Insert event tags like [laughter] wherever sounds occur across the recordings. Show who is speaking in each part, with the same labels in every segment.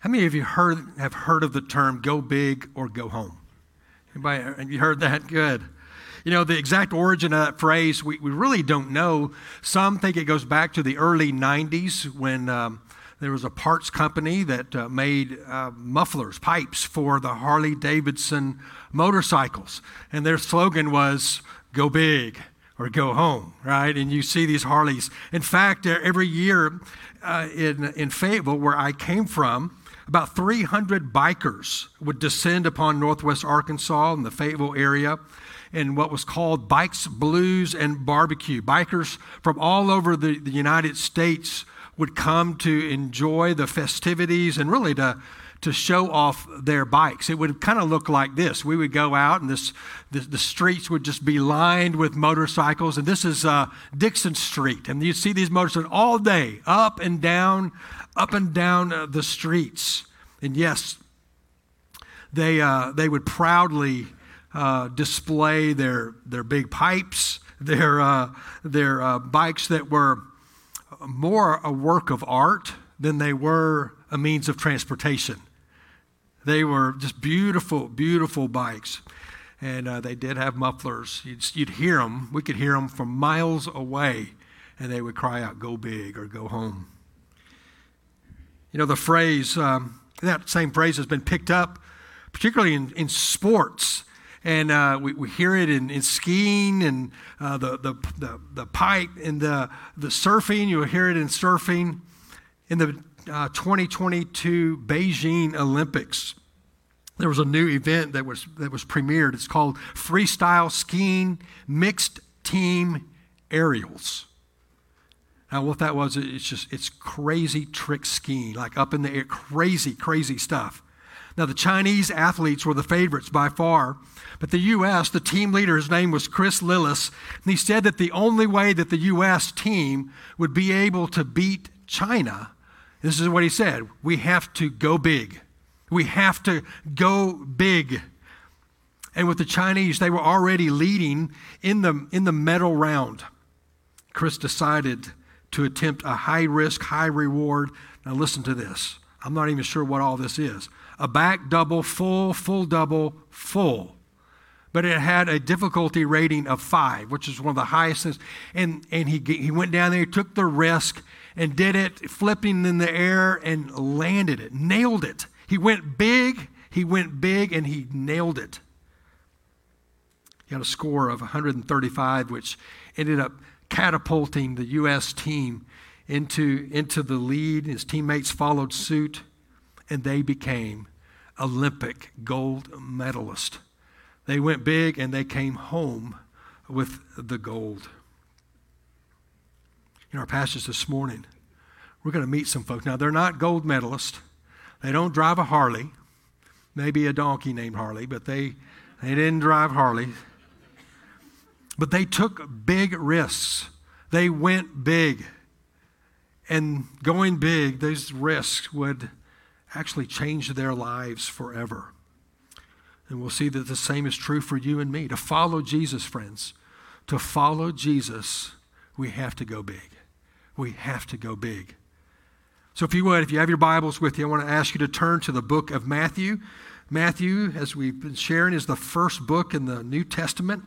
Speaker 1: How many of you heard, have heard of the term go big or go home? Anybody, have you heard that? Good. You know, the exact origin of that phrase, we, we really don't know. Some think it goes back to the early 90s when um, there was a parts company that uh, made uh, mufflers, pipes for the Harley Davidson motorcycles. And their slogan was, go big or go home, right? And you see these Harleys. In fact, every year uh, in, in Fayetteville, where I came from, about 300 bikers would descend upon northwest Arkansas in the Fayetteville area in what was called Bikes, Blues, and Barbecue. Bikers from all over the, the United States would come to enjoy the festivities and really to to show off their bikes. It would kind of look like this. We would go out, and this, the, the streets would just be lined with motorcycles. And this is uh, Dixon Street. And you'd see these motorcycles all day, up and down, up and down uh, the streets. And yes, they, uh, they would proudly uh, display their, their big pipes, [laughs] their, uh, their uh, bikes that were more a work of art than they were a means of transportation. They were just beautiful, beautiful bikes. And uh, they did have mufflers. You'd, you'd hear them. We could hear them from miles away. And they would cry out, go big or go home. You know, the phrase, um, that same phrase has been picked up, particularly in, in sports. And uh, we, we hear it in, in skiing and uh, the, the, the, the, pipe and the, the surfing. You'll hear it in surfing. In the uh, 2022 Beijing Olympics, there was a new event that was, that was premiered. It's called Freestyle Skiing Mixed Team Aerials. Now, what that was, it's just, it's crazy trick skiing, like up in the air, crazy, crazy stuff. Now, the Chinese athletes were the favorites by far, but the U.S., the team leader, his name was Chris Lillis, and he said that the only way that the U.S. team would be able to beat China, this is what he said, we have to go big. We have to go big. And with the Chinese, they were already leading in the, in the medal round. Chris decided to attempt a high risk, high reward. Now, listen to this. I'm not even sure what all this is. A back double, full, full double, full. But it had a difficulty rating of five, which is one of the highest. And, and he, he went down there, took the risk, and did it, flipping in the air and landed it, nailed it. He went big, he went big, and he nailed it. He had a score of 135, which ended up catapulting the U.S. team into, into the lead. His teammates followed suit, and they became Olympic gold medalists. They went big and they came home with the gold. In our passage this morning, we're going to meet some folks. Now, they're not gold medalists, they don't drive a Harley, maybe a donkey named Harley, but they, they didn't drive Harley. But they took big risks. They went big. And going big, those risks would actually change their lives forever. And we'll see that the same is true for you and me. To follow Jesus, friends, to follow Jesus, we have to go big. We have to go big. So, if you would, if you have your Bibles with you, I want to ask you to turn to the book of Matthew. Matthew, as we've been sharing, is the first book in the New Testament.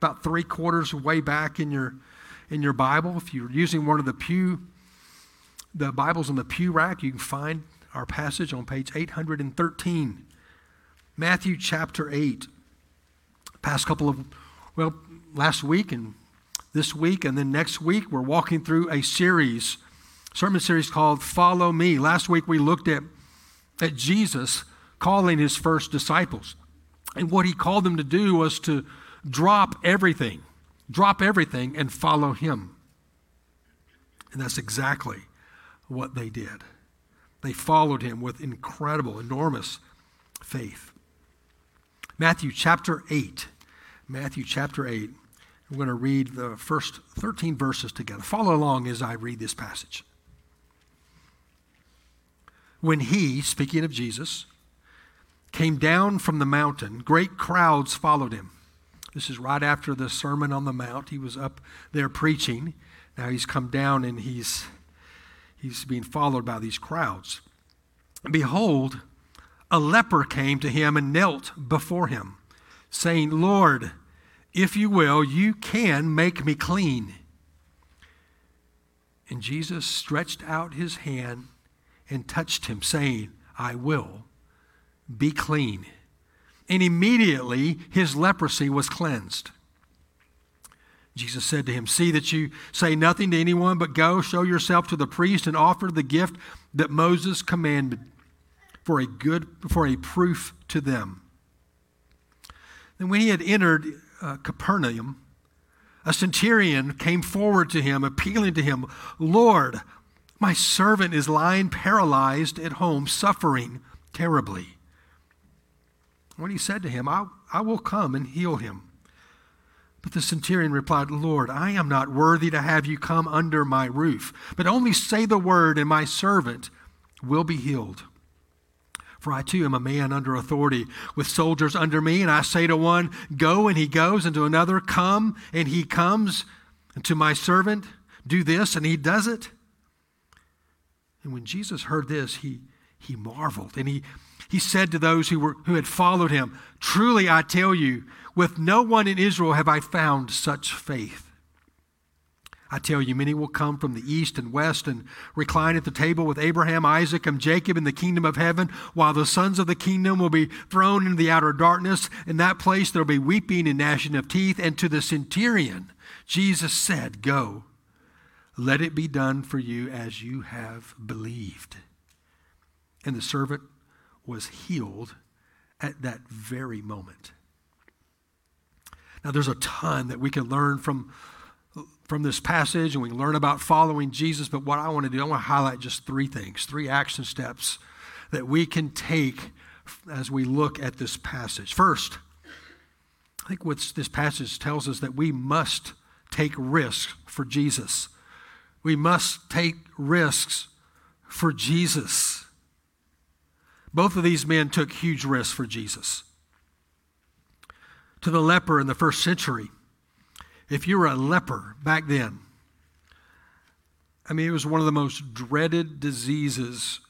Speaker 1: About three quarters way back in your, in your Bible. If you're using one of the pew, the Bibles in the pew rack, you can find our passage on page 813. Matthew chapter 8. Past couple of, well, last week and this week, and then next week, we're walking through a series sermon series called Follow Me. Last week we looked at, at Jesus calling his first disciples. And what he called them to do was to drop everything, drop everything and follow him. And that's exactly what they did. They followed him with incredible, enormous faith. Matthew chapter 8. Matthew chapter 8. We're going to read the first 13 verses together. Follow along as I read this passage when he, speaking of Jesus, came down from the mountain, great crowds followed him. This is right after the Sermon on the Mount. He was up there preaching. Now he's come down and he's, he's being followed by these crowds. behold, a leper came to him and knelt before him, saying, Lord, if you will, you can make me clean. And Jesus stretched out his hand and touched him, saying, I will be clean. And immediately his leprosy was cleansed. Jesus said to him, See that you say nothing to anyone, but go, show yourself to the priest, and offer the gift that Moses commanded for a good for a proof to them. And when he had entered uh, Capernaum, a centurion came forward to him, appealing to him, Lord, my servant is lying paralyzed at home, suffering terribly. When he said to him, I, I will come and heal him. But the centurion replied, Lord, I am not worthy to have you come under my roof, but only say the word, and my servant will be healed. For I too am a man under authority, with soldiers under me, and I say to one, Go, and he goes, and to another, Come, and he comes, and to my servant, Do this, and he does it. And when Jesus heard this, he, he marveled, and he, he said to those who, were, who had followed him, Truly I tell you, with no one in Israel have I found such faith. I tell you, many will come from the east and west and recline at the table with Abraham, Isaac, and Jacob in the kingdom of heaven, while the sons of the kingdom will be thrown into the outer darkness. In that place there will be weeping and gnashing of teeth. And to the centurion, Jesus said, Go, let it be done for you as you have believed. And the servant was healed at that very moment. Now, there's a ton that we can learn from from this passage and we can learn about following Jesus. But what I want to do, I want to highlight just three things, three action steps that we can take as we look at this passage. First, I think what this passage tells us that we must take risks for Jesus. We must take risks for Jesus. Both of these men took huge risks for Jesus. To the leper in the first century, if you were a leper back then, I mean, it was one of the most dreaded diseases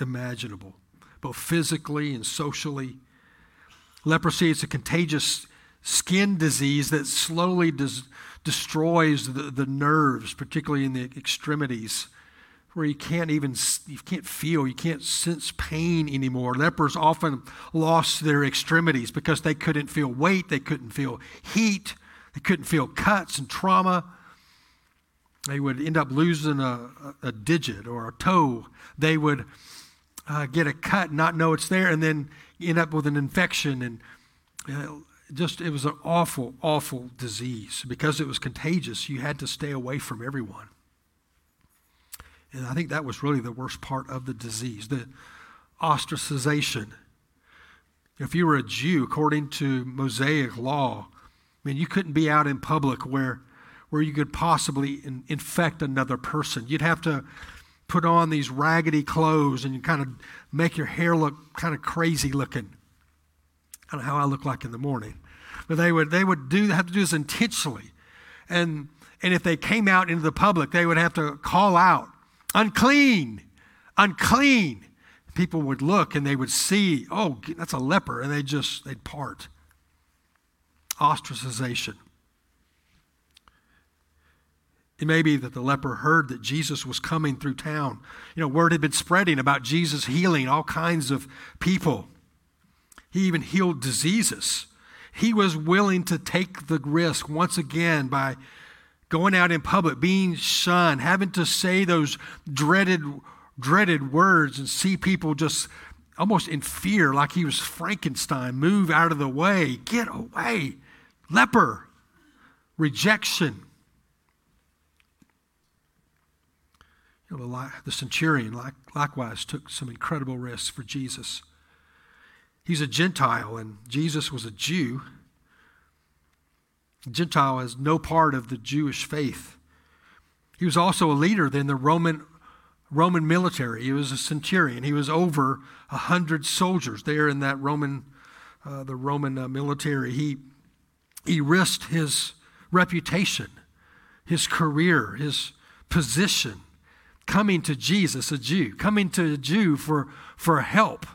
Speaker 1: imaginable, both physically and socially. Leprosy is a contagious skin disease that slowly des- destroys the, the nerves, particularly in the extremities, where you can't even you can't feel, you can't sense pain anymore. Lepers often lost their extremities because they couldn't feel weight, they couldn't feel heat, they couldn't feel cuts and trauma. They would end up losing a, a digit or a toe. They would uh, get a cut not know it's there and then end up with an infection. And uh, just, it was an awful, awful disease. Because it was contagious, you had to stay away from everyone. And I think that was really the worst part of the disease the ostracization. If you were a Jew, according to Mosaic law, I mean, you couldn't be out in public where, where you could possibly in, infect another person. You'd have to put on these raggedy clothes and you kind of make your hair look kind of crazy looking. Kind of how I look like in the morning. But they would, they would do, have to do this intentionally. And, and if they came out into the public, they would have to call out, unclean, unclean. People would look and they would see, oh, that's a leper, and they just, they'd part ostracization. It may be that the leper heard that Jesus was coming through town. You know, word had been spreading about Jesus healing all kinds of people. He even healed diseases. He was willing to take the risk once again by going out in public, being shunned, having to say those dreaded, dreaded words and see people just almost in fear, like he was Frankenstein, move out of the way, get away leper, rejection. You know, the, centurion likewise took some incredible risks for Jesus. He's a Gentile, and Jesus was a Jew. Gentile has no part of the Jewish faith. He was also a leader in the Roman, Roman military. He was a centurion. He was over a hundred soldiers there in that Roman, uh, the Roman uh, military. He he risked his reputation, his career, his position, coming to Jesus, a Jew, coming to a Jew for, for help.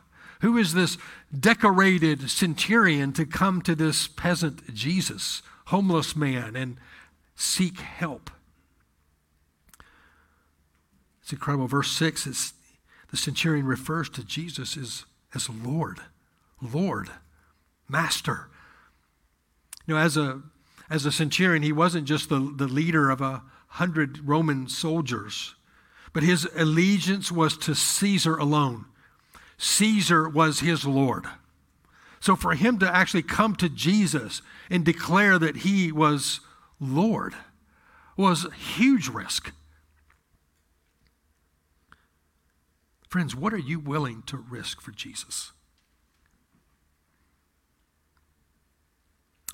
Speaker 1: Who is this decorated centurion to come to this peasant Jesus, homeless man, and seek help? It's incredible. Verse 6 is the centurion refers to Jesus as, as Lord, Lord, Master. You know, as a as a centurion, he wasn't just the, the leader of a hundred Roman soldiers, but his allegiance was to Caesar alone. Caesar was his Lord. So for him to actually come to Jesus and declare that he was Lord was huge risk. Friends, what are you willing to risk for Jesus?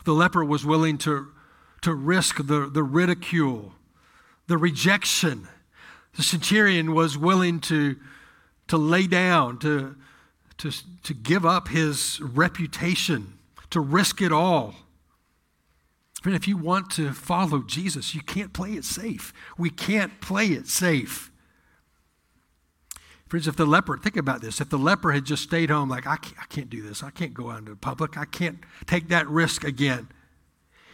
Speaker 1: The leper was willing to, to risk the, the ridicule, the rejection. The centurion was willing to, to lay down, to, to, to give up his reputation, to risk it all. Friend, if you want to follow Jesus, you can't play it safe. We can't play it safe. Friends, if the leper, think about this, if the leper had just stayed home, like, I can't, I can't do this, I can't go out into the public, I can't take that risk again,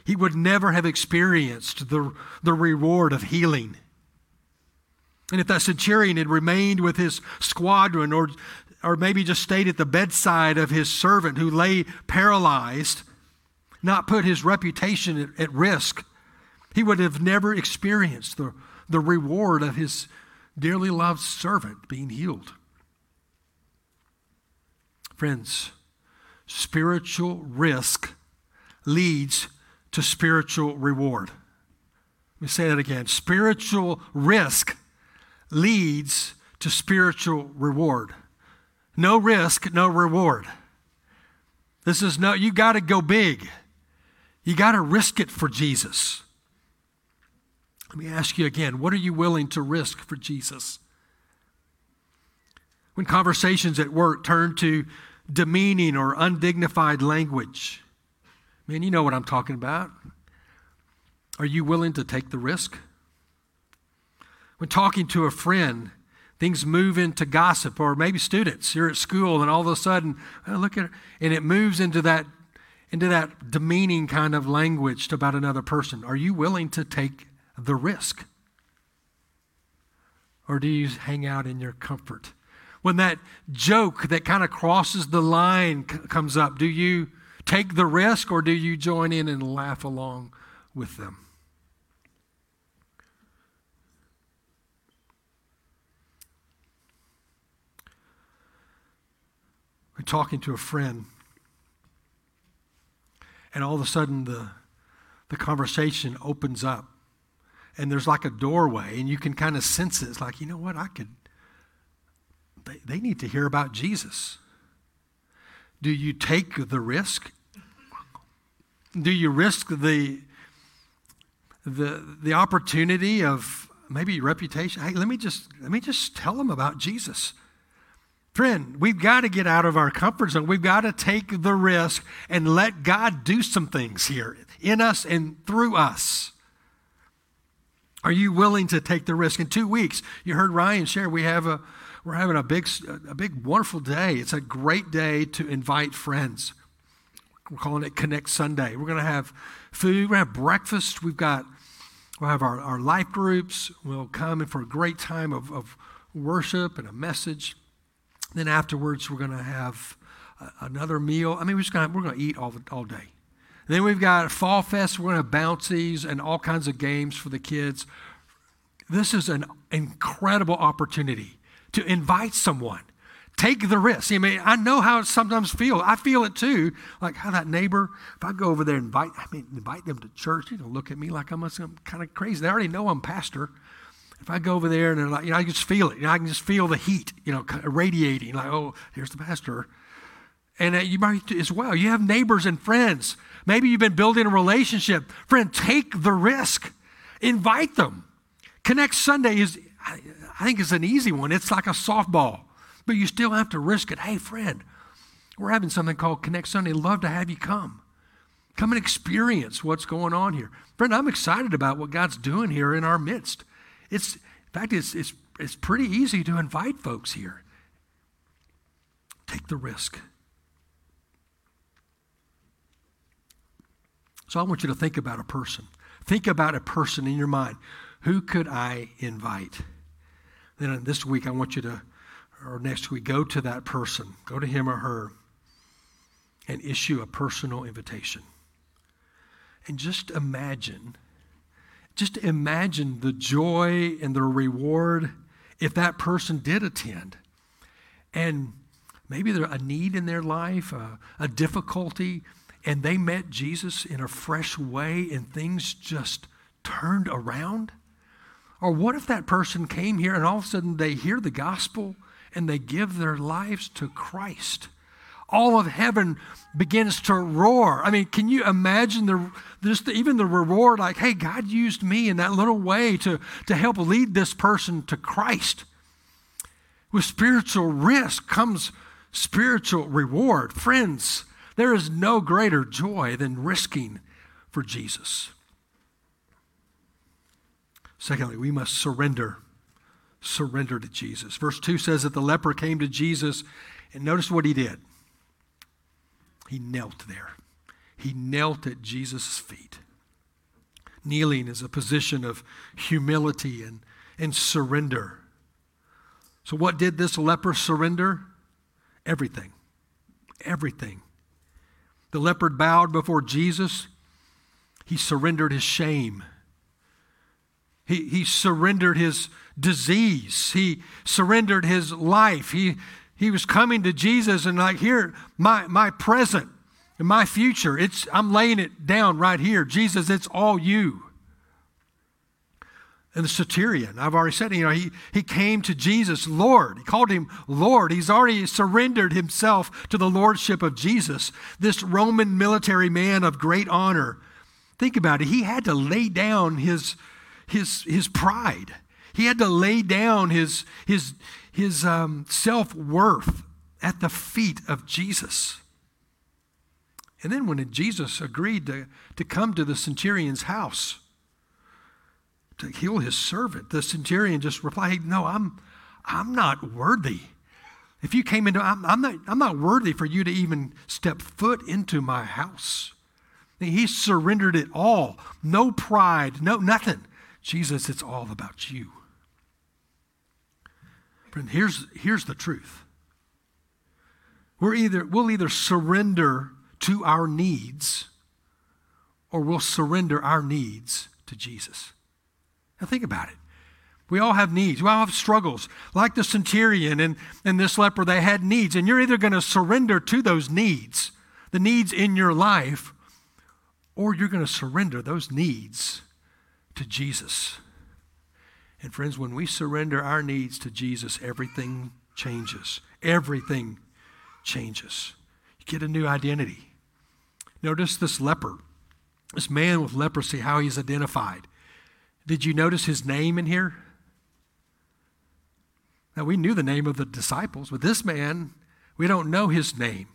Speaker 1: he would never have experienced the, the reward of healing. And if that centurion had remained with his squadron or, or maybe just stayed at the bedside of his servant who lay paralyzed, not put his reputation at, at risk, he would have never experienced the, the reward of his dearly loved servant being healed. Friends, spiritual risk leads to spiritual reward. Let me say that again. Spiritual risk leads to spiritual reward. No risk, no reward. This is no, you got to go big. You got to risk it for Jesus. Let me ask you again what are you willing to risk for Jesus? When conversations at work turn to demeaning or undignified language, man, you know what I'm talking about. Are you willing to take the risk? When talking to a friend, things move into gossip, or maybe students, you're at school and all of a sudden, oh, look at it, and it moves into that into that demeaning kind of language about another person. Are you willing to take the risk? Or do you hang out in your comfort? When that joke that kind of crosses the line c- comes up, do you take the risk or do you join in and laugh along with them? We're talking to a friend, and all of a sudden the, the conversation opens up and there's like a doorway, and you can kind of sense it. It's like, you know what? I could, they, they need to hear about Jesus. Do you take the risk? Do you risk the, the, the opportunity of maybe reputation? Hey, let me just let me just tell them about Jesus. Friend, we've got to get out of our comfort zone. We've got to take the risk and let God do some things here in us and through us. Are you willing to take the risk? In two weeks, you heard Ryan share, we have a, we're having a big, a big, wonderful day. It's a great day to invite friends. We're calling it Connect Sunday. We're going to have food, we're to have breakfast. We've got, we'll have our, our life groups. We'll come in for a great time of, of worship and a message. Then afterwards, we're going to have uh, another meal. I mean, we're just going we're going to eat all, the, all day. Then we've got Fall Fest. We're going to have bouncies and all kinds of games for the kids. This is an incredible opportunity to invite someone. Take the risk. I mean, I know how it sometimes feel. I feel it too. Like how that neighbor, if I go over there and invite, I mean, invite them to church, you know, look at me like I'm, I'm kind of crazy. They already know I'm pastor. If I go over there and they're like, you know, I just feel it. You know, I can just feel the heat, you know, radiating. Like, oh, here's the pastor. And uh, you might as well. You have neighbors and friends Maybe you've been building a relationship. Friend, take the risk. Invite them. Connect Sunday is, I think, is an easy one. It's like a softball, but you still have to risk it. Hey, friend, we're having something called Connect Sunday. Love to have you come. Come and experience what's going on here. Friend, I'm excited about what God's doing here in our midst. It's, in fact, it's, it's, it's pretty easy to invite folks here. Take the risk. So I want you to think about a person. Think about a person in your mind. Who could I invite? Then this week, I want you to, or next week, go to that person, go to him or her, and issue a personal invitation. And just imagine, just imagine the joy and the reward if that person did attend. And maybe there's a need in their life, a, a difficulty, and they met Jesus in a fresh way and things just turned around? Or what if that person came here and all of a sudden they hear the gospel and they give their lives to Christ? All of heaven begins to roar. I mean, can you imagine the, just even the reward? Like, hey, God used me in that little way to, to help lead this person to Christ. With spiritual risk comes spiritual reward. Friends, there is no greater joy than risking for Jesus. Secondly, we must surrender. Surrender to Jesus. Verse 2 says that the leper came to Jesus, and notice what he did. He knelt there. He knelt at Jesus' feet. Kneeling is a position of humility and, and surrender. So, what did this leper surrender? Everything. Everything. The leper bowed before Jesus. He surrendered his shame. He, he surrendered his disease. He surrendered his life. He, he was coming to Jesus and like, here, my, my present and my future, it's, I'm laying it down right here. Jesus, it's all you. And the centurion, I've already said, you know, he, he came to Jesus, Lord. He called him Lord. He's already surrendered himself to the lordship of Jesus, this Roman military man of great honor. Think about it. He had to lay down his, his, his pride. He had to lay down his, his, his um, self worth at the feet of Jesus. And then when Jesus agreed to, to come to the centurion's house, to heal his servant. The centurion just replied, No, I'm, I'm not worthy. If you came into, I'm, I'm, not, I'm not worthy for you to even step foot into my house. He surrendered it all. No pride, no nothing. Jesus, it's all about you. Friend, here's, here's the truth. We're either, we'll either surrender to our needs or we'll surrender our needs to Jesus. Now think about it. We all have needs. We all have struggles. Like the centurion and, and this leper, they had needs. And you're either going to surrender to those needs, the needs in your life, or you're going to surrender those needs to Jesus. And friends, when we surrender our needs to Jesus, everything changes. Everything changes. You get a new identity. Notice this leper, this man with leprosy, how he's identified. Did you notice his name in here? Now, we knew the name of the disciples, but this man, we don't know his name.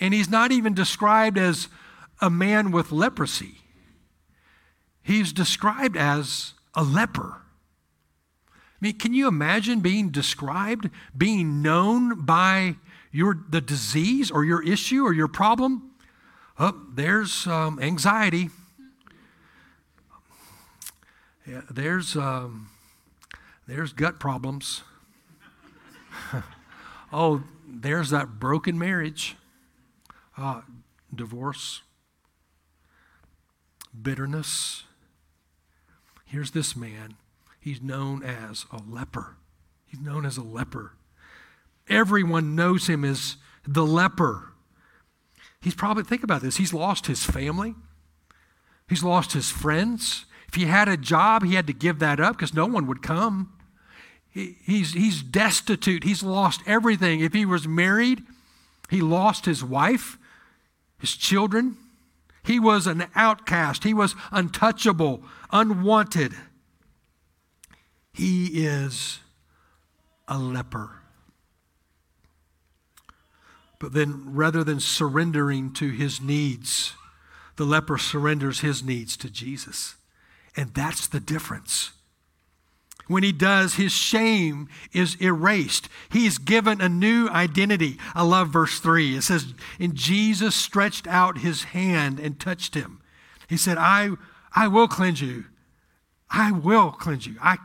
Speaker 1: And he's not even described as a man with leprosy, he's described as a leper. I mean, can you imagine being described, being known by your, the disease or your issue or your problem? Oh, there's um, anxiety. Yeah, there's, um, there's gut problems. [laughs] oh, there's that broken marriage, uh, divorce, bitterness. Here's this man. He's known as a leper. He's known as a leper. Everyone knows him as the leper. He's probably, think about this, he's lost his family, he's lost his friends, if he had a job, he had to give that up because no one would come. He, he's, he's destitute. He's lost everything. If he was married, he lost his wife, his children. He was an outcast. He was untouchable, unwanted. He is a leper. But then, rather than surrendering to his needs, the leper surrenders his needs to Jesus. And that's the difference. When he does, his shame is erased. He's given a new identity. I love verse 3. It says, And Jesus stretched out his hand and touched him. He said, I, I will cleanse you. I will cleanse you. I,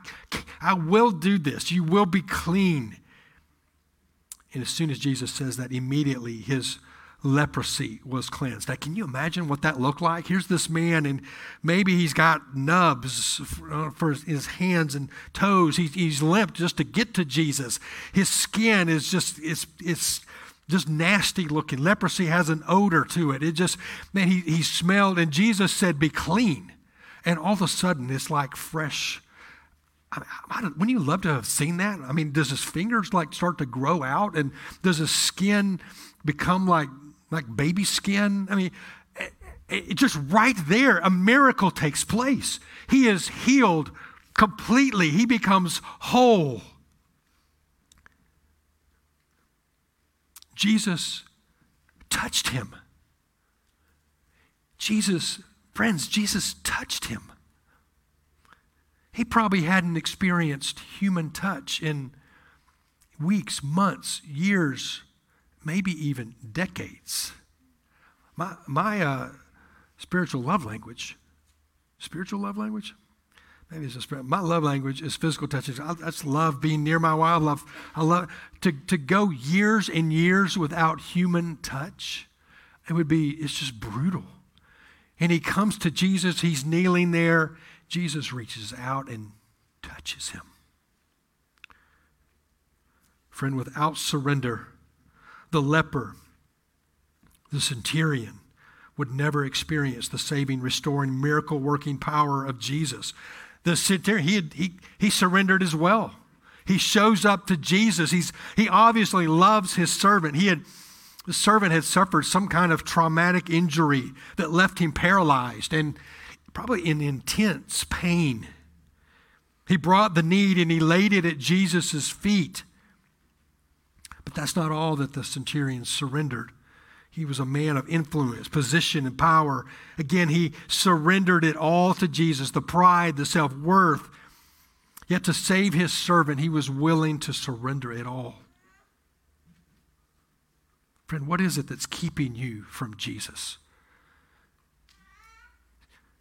Speaker 1: I will do this. You will be clean. And as soon as Jesus says that, immediately his leprosy was cleansed. Now, can you imagine what that looked like? Here's this man, and maybe he's got nubs for his hands and toes. He, he's limped just to get to Jesus. His skin is just, it's, it's just nasty looking. Leprosy has an odor to it. It just, man, he, he smelled, and Jesus said, Be clean. And all of a sudden, it's like fresh. I wouldn't you love to have seen that? I mean, does his fingers like start to grow out, and does his skin become like like baby skin? I mean, it, it, just right there, a miracle takes place. He is healed completely. He becomes whole. Jesus touched him. Jesus Friends, Jesus touched him. He probably hadn't experienced human touch in weeks, months, years, maybe even decades. My, my uh, spiritual love language, spiritual love language? Maybe it's a My love language is physical touches. I, just love being near my wildlife. I love to, to go years and years without human touch. It would be, it's just brutal. And he comes to Jesus, he's kneeling there. Jesus reaches out and touches him. Friend, without surrender, the leper, the centurion, would never experience the saving, restoring, miracle working power of Jesus. The centurion, he, had, he, he surrendered as well. He shows up to Jesus. He's, he obviously loves his servant. He had the servant had suffered some kind of traumatic injury that left him paralyzed and probably in intense pain. He brought the need and he laid it at Jesus' feet. But that's not all that the centurion surrendered. He was a man of influence, position, and power. Again, he surrendered it all to Jesus the pride, the self worth. Yet to save his servant, he was willing to surrender it all. Friend, what is it that's keeping you from Jesus?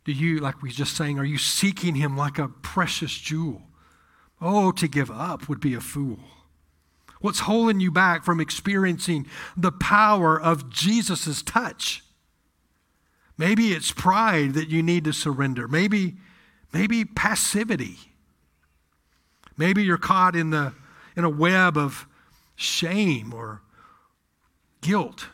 Speaker 1: Do you, like we just saying, are you seeking him like a precious jewel? Oh, to give up would be a fool. What's holding you back from experiencing the power of Jesus' touch? Maybe it's pride that you need to surrender. Maybe, maybe passivity. Maybe you're caught in, the, in a web of shame or guilt.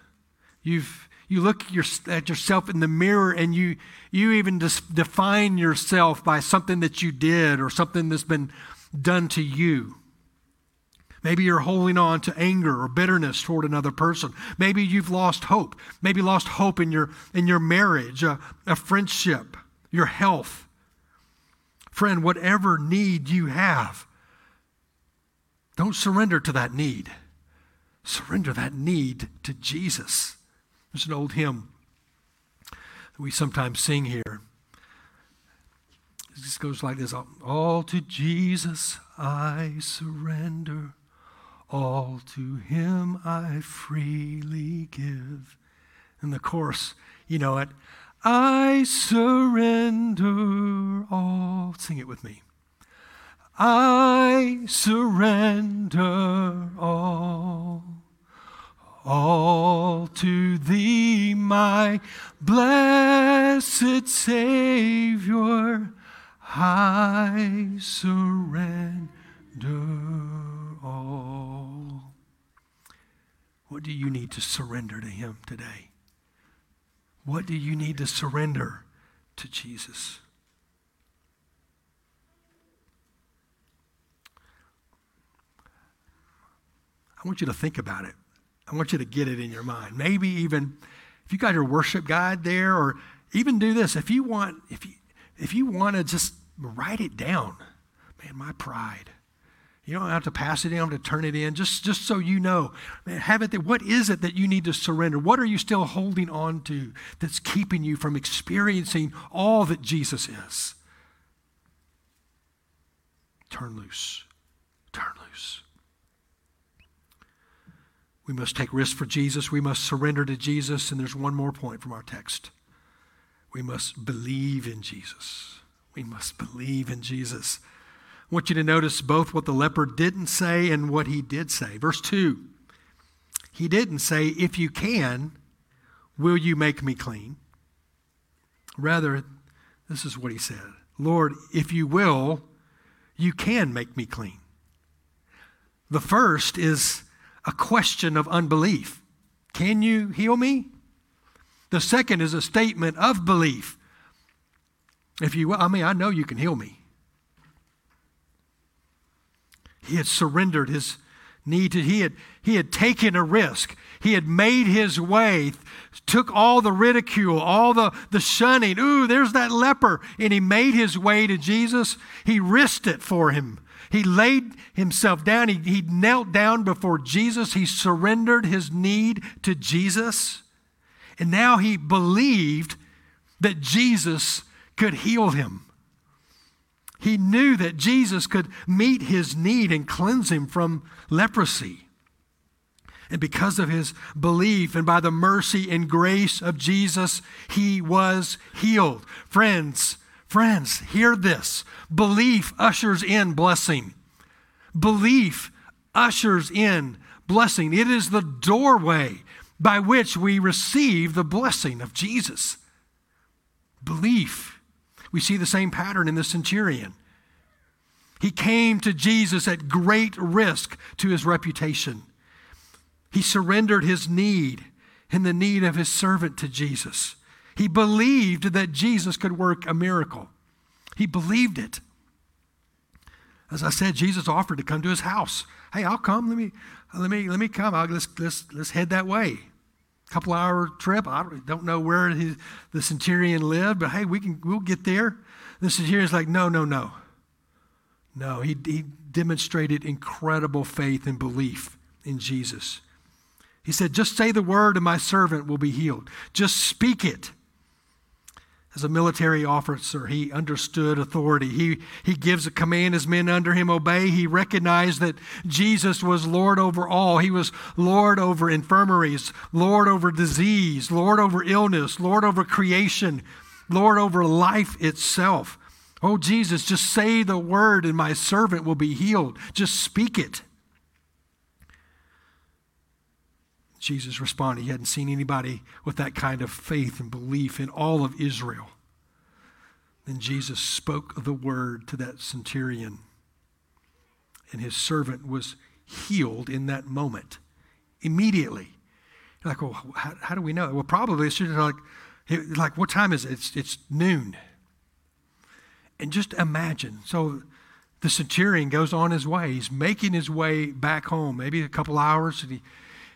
Speaker 1: You've, you look your, at yourself in the mirror and you, you even define yourself by something that you did or something that's been done to you. Maybe you're holding on to anger or bitterness toward another person. Maybe you've lost hope. Maybe lost hope in your, in your marriage, a, a friendship, your health. Friend, whatever need you have, don't surrender to that need. Surrender that need to Jesus. There's an old hymn that we sometimes sing here. It just goes like this All to Jesus I surrender, all to Him I freely give. And the chorus, you know it. I surrender all. Sing it with me. I surrender all all to thee, my blessed Savior, I surrender all. What do you need to surrender to Him today? What do you need to surrender to Jesus? I want you to think about it. I want you to get it in your mind. Maybe even if you got your worship guide there, or even do this. If you want, if you if you want to just write it down, man, my pride. You don't have to pass it in, to turn it in, just, just so you know. Man, have it there. What is it that you need to surrender? What are you still holding on to that's keeping you from experiencing all that Jesus is? Turn loose. Turn loose. We must take risks for Jesus. We must surrender to Jesus. And there's one more point from our text. We must believe in Jesus. We must believe in Jesus. I want you to notice both what the leper didn't say and what he did say. Verse 2 He didn't say, If you can, will you make me clean? Rather, this is what he said Lord, if you will, you can make me clean. The first is a question of unbelief. Can you heal me? The second is a statement of belief. If you I mean, I know you can heal me. He had surrendered his need to, he had, he had taken a risk. He had made his way, took all the ridicule, all the, the shunning. Ooh, there's that leper. And he made his way to Jesus. He risked it for him. He laid himself down. He, he knelt down before Jesus. He surrendered his need to Jesus. And now he believed that Jesus could heal him. He knew that Jesus could meet his need and cleanse him from leprosy. And because of his belief and by the mercy and grace of Jesus, he was healed. Friends, friends, hear this. Belief ushers in blessing. Belief ushers in blessing. It is the doorway by which we receive the blessing of Jesus. Belief. We see the same pattern in the centurion. He came to Jesus at great risk to his reputation. He surrendered his need and the need of his servant to Jesus. He believed that Jesus could work a miracle. He believed it. As I said, Jesus offered to come to his house. Hey, I'll come. Let me, let me, let me come. I'll, let's, let's, let's head that way. A Couple hour trip. I don't know where the centurion lived, but hey, we can, we'll get there. The centurion's like, no, no, no. No, he, he demonstrated incredible faith and belief in Jesus. He said, Just say the word and my servant will be healed. Just speak it. As a military officer, he understood authority. He, he gives a command as men under him obey. He recognized that Jesus was Lord over all. He was Lord over infirmaries, Lord over disease, Lord over illness, Lord over creation, Lord over life itself. Oh, Jesus, just say the word and my servant will be healed. Just speak it. Jesus responded, He hadn't seen anybody with that kind of faith and belief in all of Israel. Then Jesus spoke the word to that centurion, and his servant was healed in that moment, immediately. You're like, well, how, how do we know? Well, probably it's like, like, what time is it? It's, it's noon. And just imagine. So the centurion goes on his way. He's making his way back home, maybe a couple hours, and he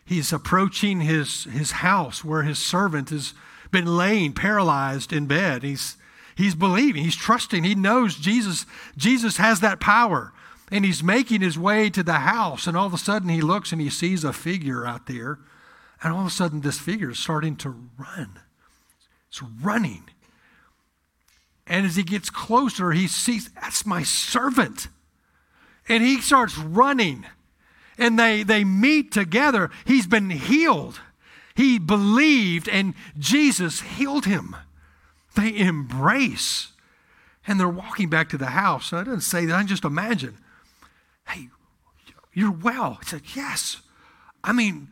Speaker 1: he's approaching his, his house where his servant has been laying paralyzed in bed. He's, he's believing, he's trusting, he knows Jesus, Jesus has that power. And he's making his way to the house, and all of a sudden he looks and he sees a figure out there. And all of a sudden, this figure is starting to run. It's running. And as he gets closer, he sees, that's my servant. And he starts running and they, they meet together. He's been healed. He believed, and Jesus healed him. They embrace. And they're walking back to the house. And I didn't say that, I just imagine. Hey, you're well. He said, Yes. I mean,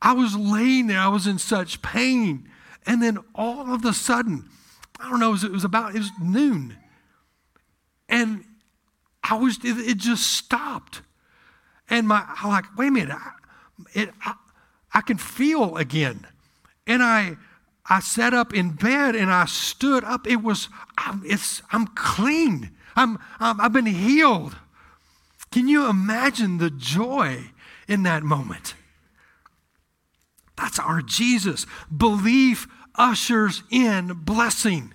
Speaker 1: I was laying there, I was in such pain. And then all of a sudden, I don't know, it was, about, it was noon. And I was, it just stopped. And my, I'm like, wait a minute, I, it, I, I can feel again. And I, I sat up in bed and I stood up. It was, I'm, it's, I'm clean. I'm, I'm, I've been healed. Can you imagine the joy in that moment? That's our Jesus. Belief ushers in blessing.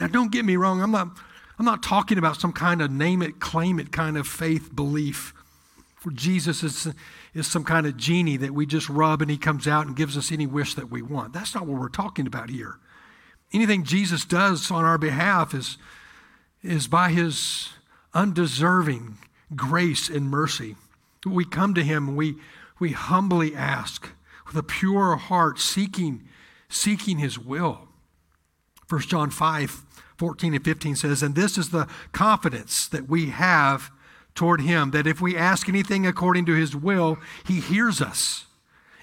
Speaker 1: Now, don't get me wrong. I'm not, I'm not talking about some kind of name it, claim it kind of faith belief. For Jesus is, is some kind of genie that we just rub and he comes out and gives us any wish that we want. That's not what we're talking about here. Anything Jesus does on our behalf is, is by his undeserving grace and mercy. We come to him and we, we humbly ask with a pure heart, seeking, seeking his will. 1 John 5, 14 and 15 says, And this is the confidence that we have toward him, that if we ask anything according to his will, he hears us.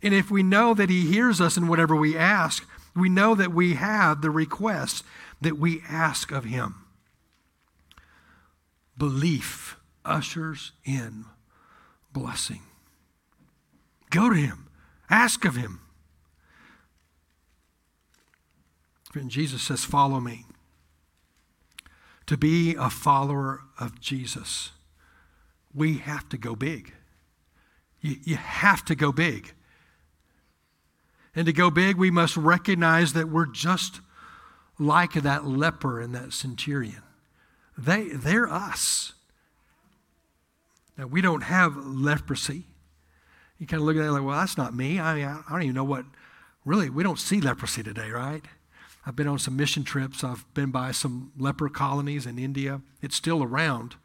Speaker 1: And if we know that he hears us in whatever we ask, we know that we have the request that we ask of him. Belief ushers in blessing. Go to him, ask of him. And Jesus says, Follow me. To be a follower of Jesus, we have to go big. You, you have to go big. And to go big, we must recognize that we're just like that leper and that centurion. They, they're us. Now, we don't have leprosy. You kind of look at it like, well, that's not me. I, mean, I don't even know what, really, we don't see leprosy today, right? I've been on some mission trips. I've been by some leper colonies in India. It's still around,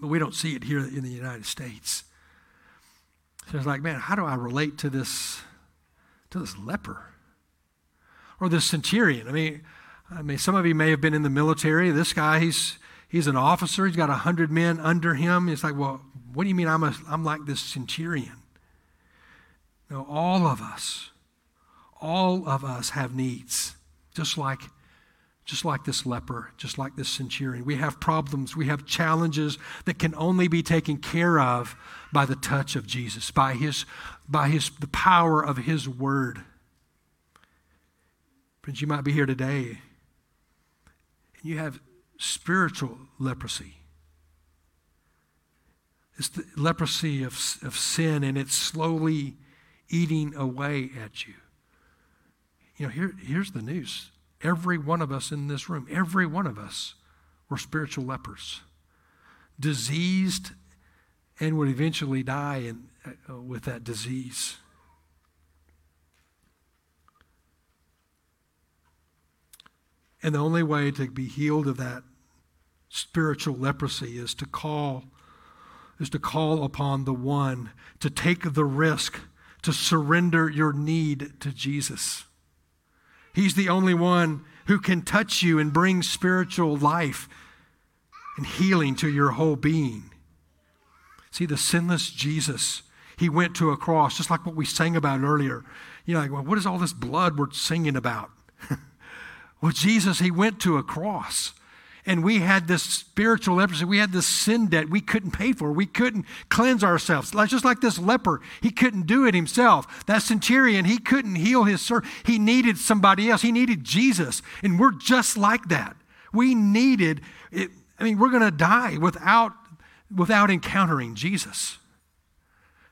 Speaker 1: but we don't see it here in the United States. So it's like, man, how do I relate to this to this leper or this centurion. I mean, I mean, some of you may have been in the military. This guy, he's he's an officer. He's got a hundred men under him. It's like, well, what do you mean I'm a, I'm like this centurion? No, all of us, all of us have needs, just like just like this leper, just like this centurion. We have problems, we have challenges that can only be taken care of by the touch of Jesus, by his by his the power of his word. Friends, you might be here today and you have spiritual leprosy. It's the leprosy of, of sin, and it's slowly eating away at you. You know, here, here's the news Every one of us in this room, every one of us were spiritual lepers, diseased, and would eventually die in, uh, with that disease. And the only way to be healed of that spiritual leprosy is to call is to call upon the one to take the risk to surrender your need to Jesus. He's the only one who can touch you and bring spiritual life and healing to your whole being. See, the sinless Jesus, he went to a cross, just like what we sang about earlier. You know, like, well, what is all this blood we're singing about? [laughs] well, Jesus, he went to a cross and we had this spiritual leprosy. We had this sin debt we couldn't pay for. We couldn't cleanse ourselves. Just like this leper, he couldn't do it himself. That centurion, he couldn't heal his servant. He needed somebody else. He needed Jesus. And we're just like that. We needed it. I mean, we're going to die without, without encountering Jesus.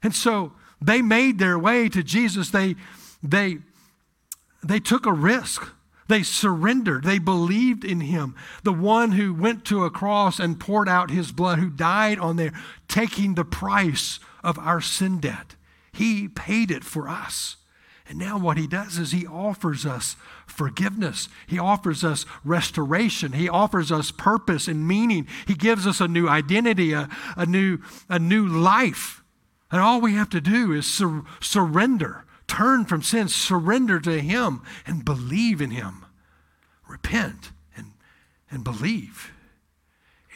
Speaker 1: And so they made their way to Jesus. They, they, they took a risk. They surrendered. They believed in him. The one who went to a cross and poured out his blood, who died on there, taking the price of our sin debt. He paid it for us. And now what he does is he offers us forgiveness. He offers us restoration. He offers us purpose and meaning. He gives us a new identity, a, a, new, a new life. And all we have to do is sur- surrender turn from sin, surrender to Him, and believe in Him. Repent and, and believe.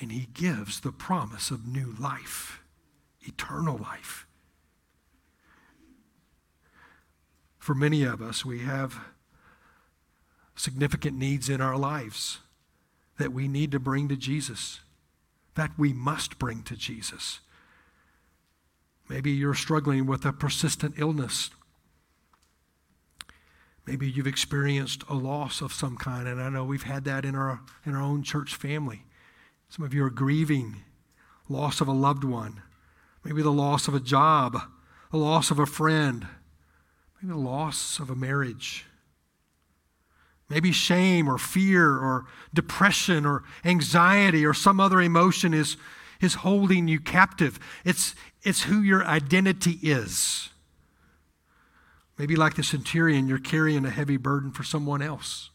Speaker 1: And He gives the promise of new life, eternal life. For many of us, we have significant needs in our lives that we need to bring to Jesus, that we must bring to Jesus. Maybe you're struggling with a persistent illness Maybe you've experienced a loss of some kind, and I know we've had that in our, in our own church family. Some of you are grieving loss of a loved one, maybe the loss of a job, the loss of a friend, maybe the loss of a marriage. Maybe shame or fear or depression or anxiety or some other emotion is, is holding you captive. It's, it's who your identity is. Maybe, like the centurion, you're carrying a heavy burden for someone else.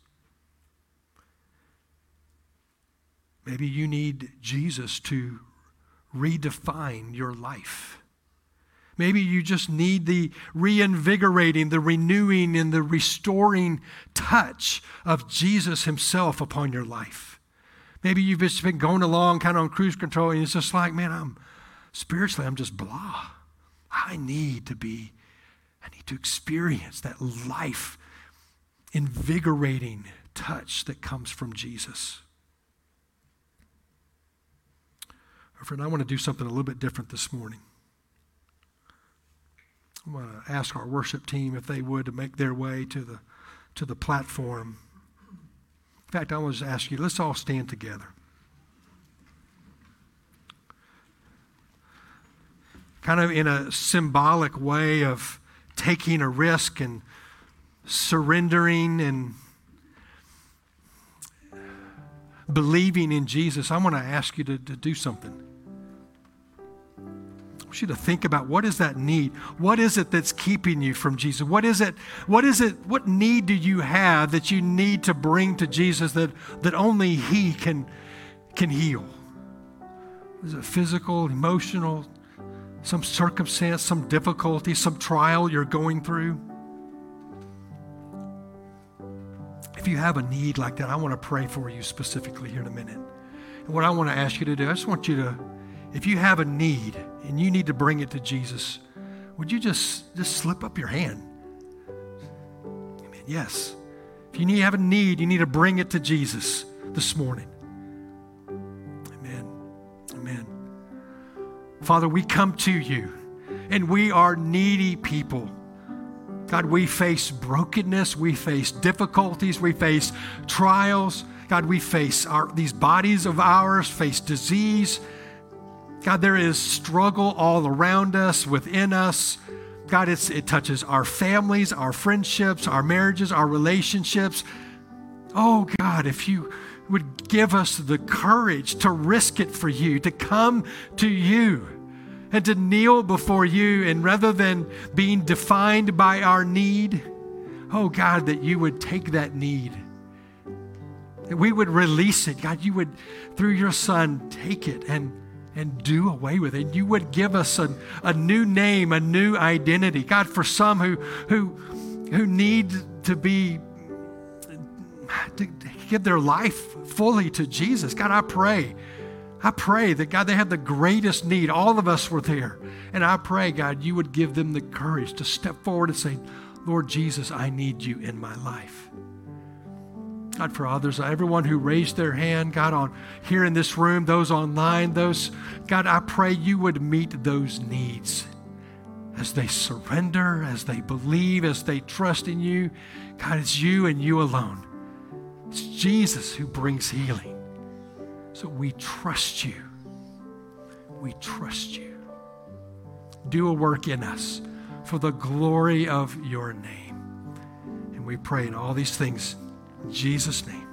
Speaker 1: Maybe you need Jesus to redefine your life. Maybe you just need the reinvigorating, the renewing, and the restoring touch of Jesus Himself upon your life. Maybe you've just been going along kind of on cruise control and it's just like, man, I'm spiritually, I'm just blah. I need to be, I need to experience that life invigorating touch that comes from Jesus. Friend, I want to do something a little bit different this morning. I want to ask our worship team if they would to make their way to the, to the platform. In fact, I want to ask you, let's all stand together. Kind of in a symbolic way of taking a risk and surrendering and believing in Jesus, I want to ask you to, to do something. I want you to think about what is that need? What is it that's keeping you from Jesus? What is it? What is it? What need do you have that you need to bring to Jesus that, that only He can, can heal? Is it physical, emotional, some circumstance, some difficulty, some trial you're going through? If you have a need like that, I want to pray for you specifically here in a minute. And what I want to ask you to do, I just want you to, if you have a need and you need to bring it to Jesus, would you just, just slip up your hand? Amen. Yes. If you need, have a need, you need to bring it to Jesus this morning. Father, we come to you and we are needy people. God, we face brokenness, we face difficulties, we face trials. God, we face our, these bodies of ours, face disease. God, there is struggle all around us, within us. God, it touches our families, our friendships, our marriages, our relationships. Oh, God, if you would give us the courage to risk it for you, to come to you and to kneel before you, and rather than being defined by our need, oh God, that you would take that need, that we would release it. God, you would, through your Son, take it and, and do away with it. You would give us a, a new name, a new identity. God, for some who, who, who need to be, to give their life fully to Jesus, God, I pray I pray that, God, they have the greatest need. All of us were there. And I pray, God, you would give them the courage to step forward and say, Lord Jesus, I need you in my life. God, for others, everyone who raised their hand, God, on here in this room, those online, those, God, I pray you would meet those needs as they surrender, as they believe, as they trust in you. God, it's you and you alone. It's Jesus who brings healing. So we trust you. We trust you. Do a work in us for the glory of your name. And we pray in all these things in Jesus' name.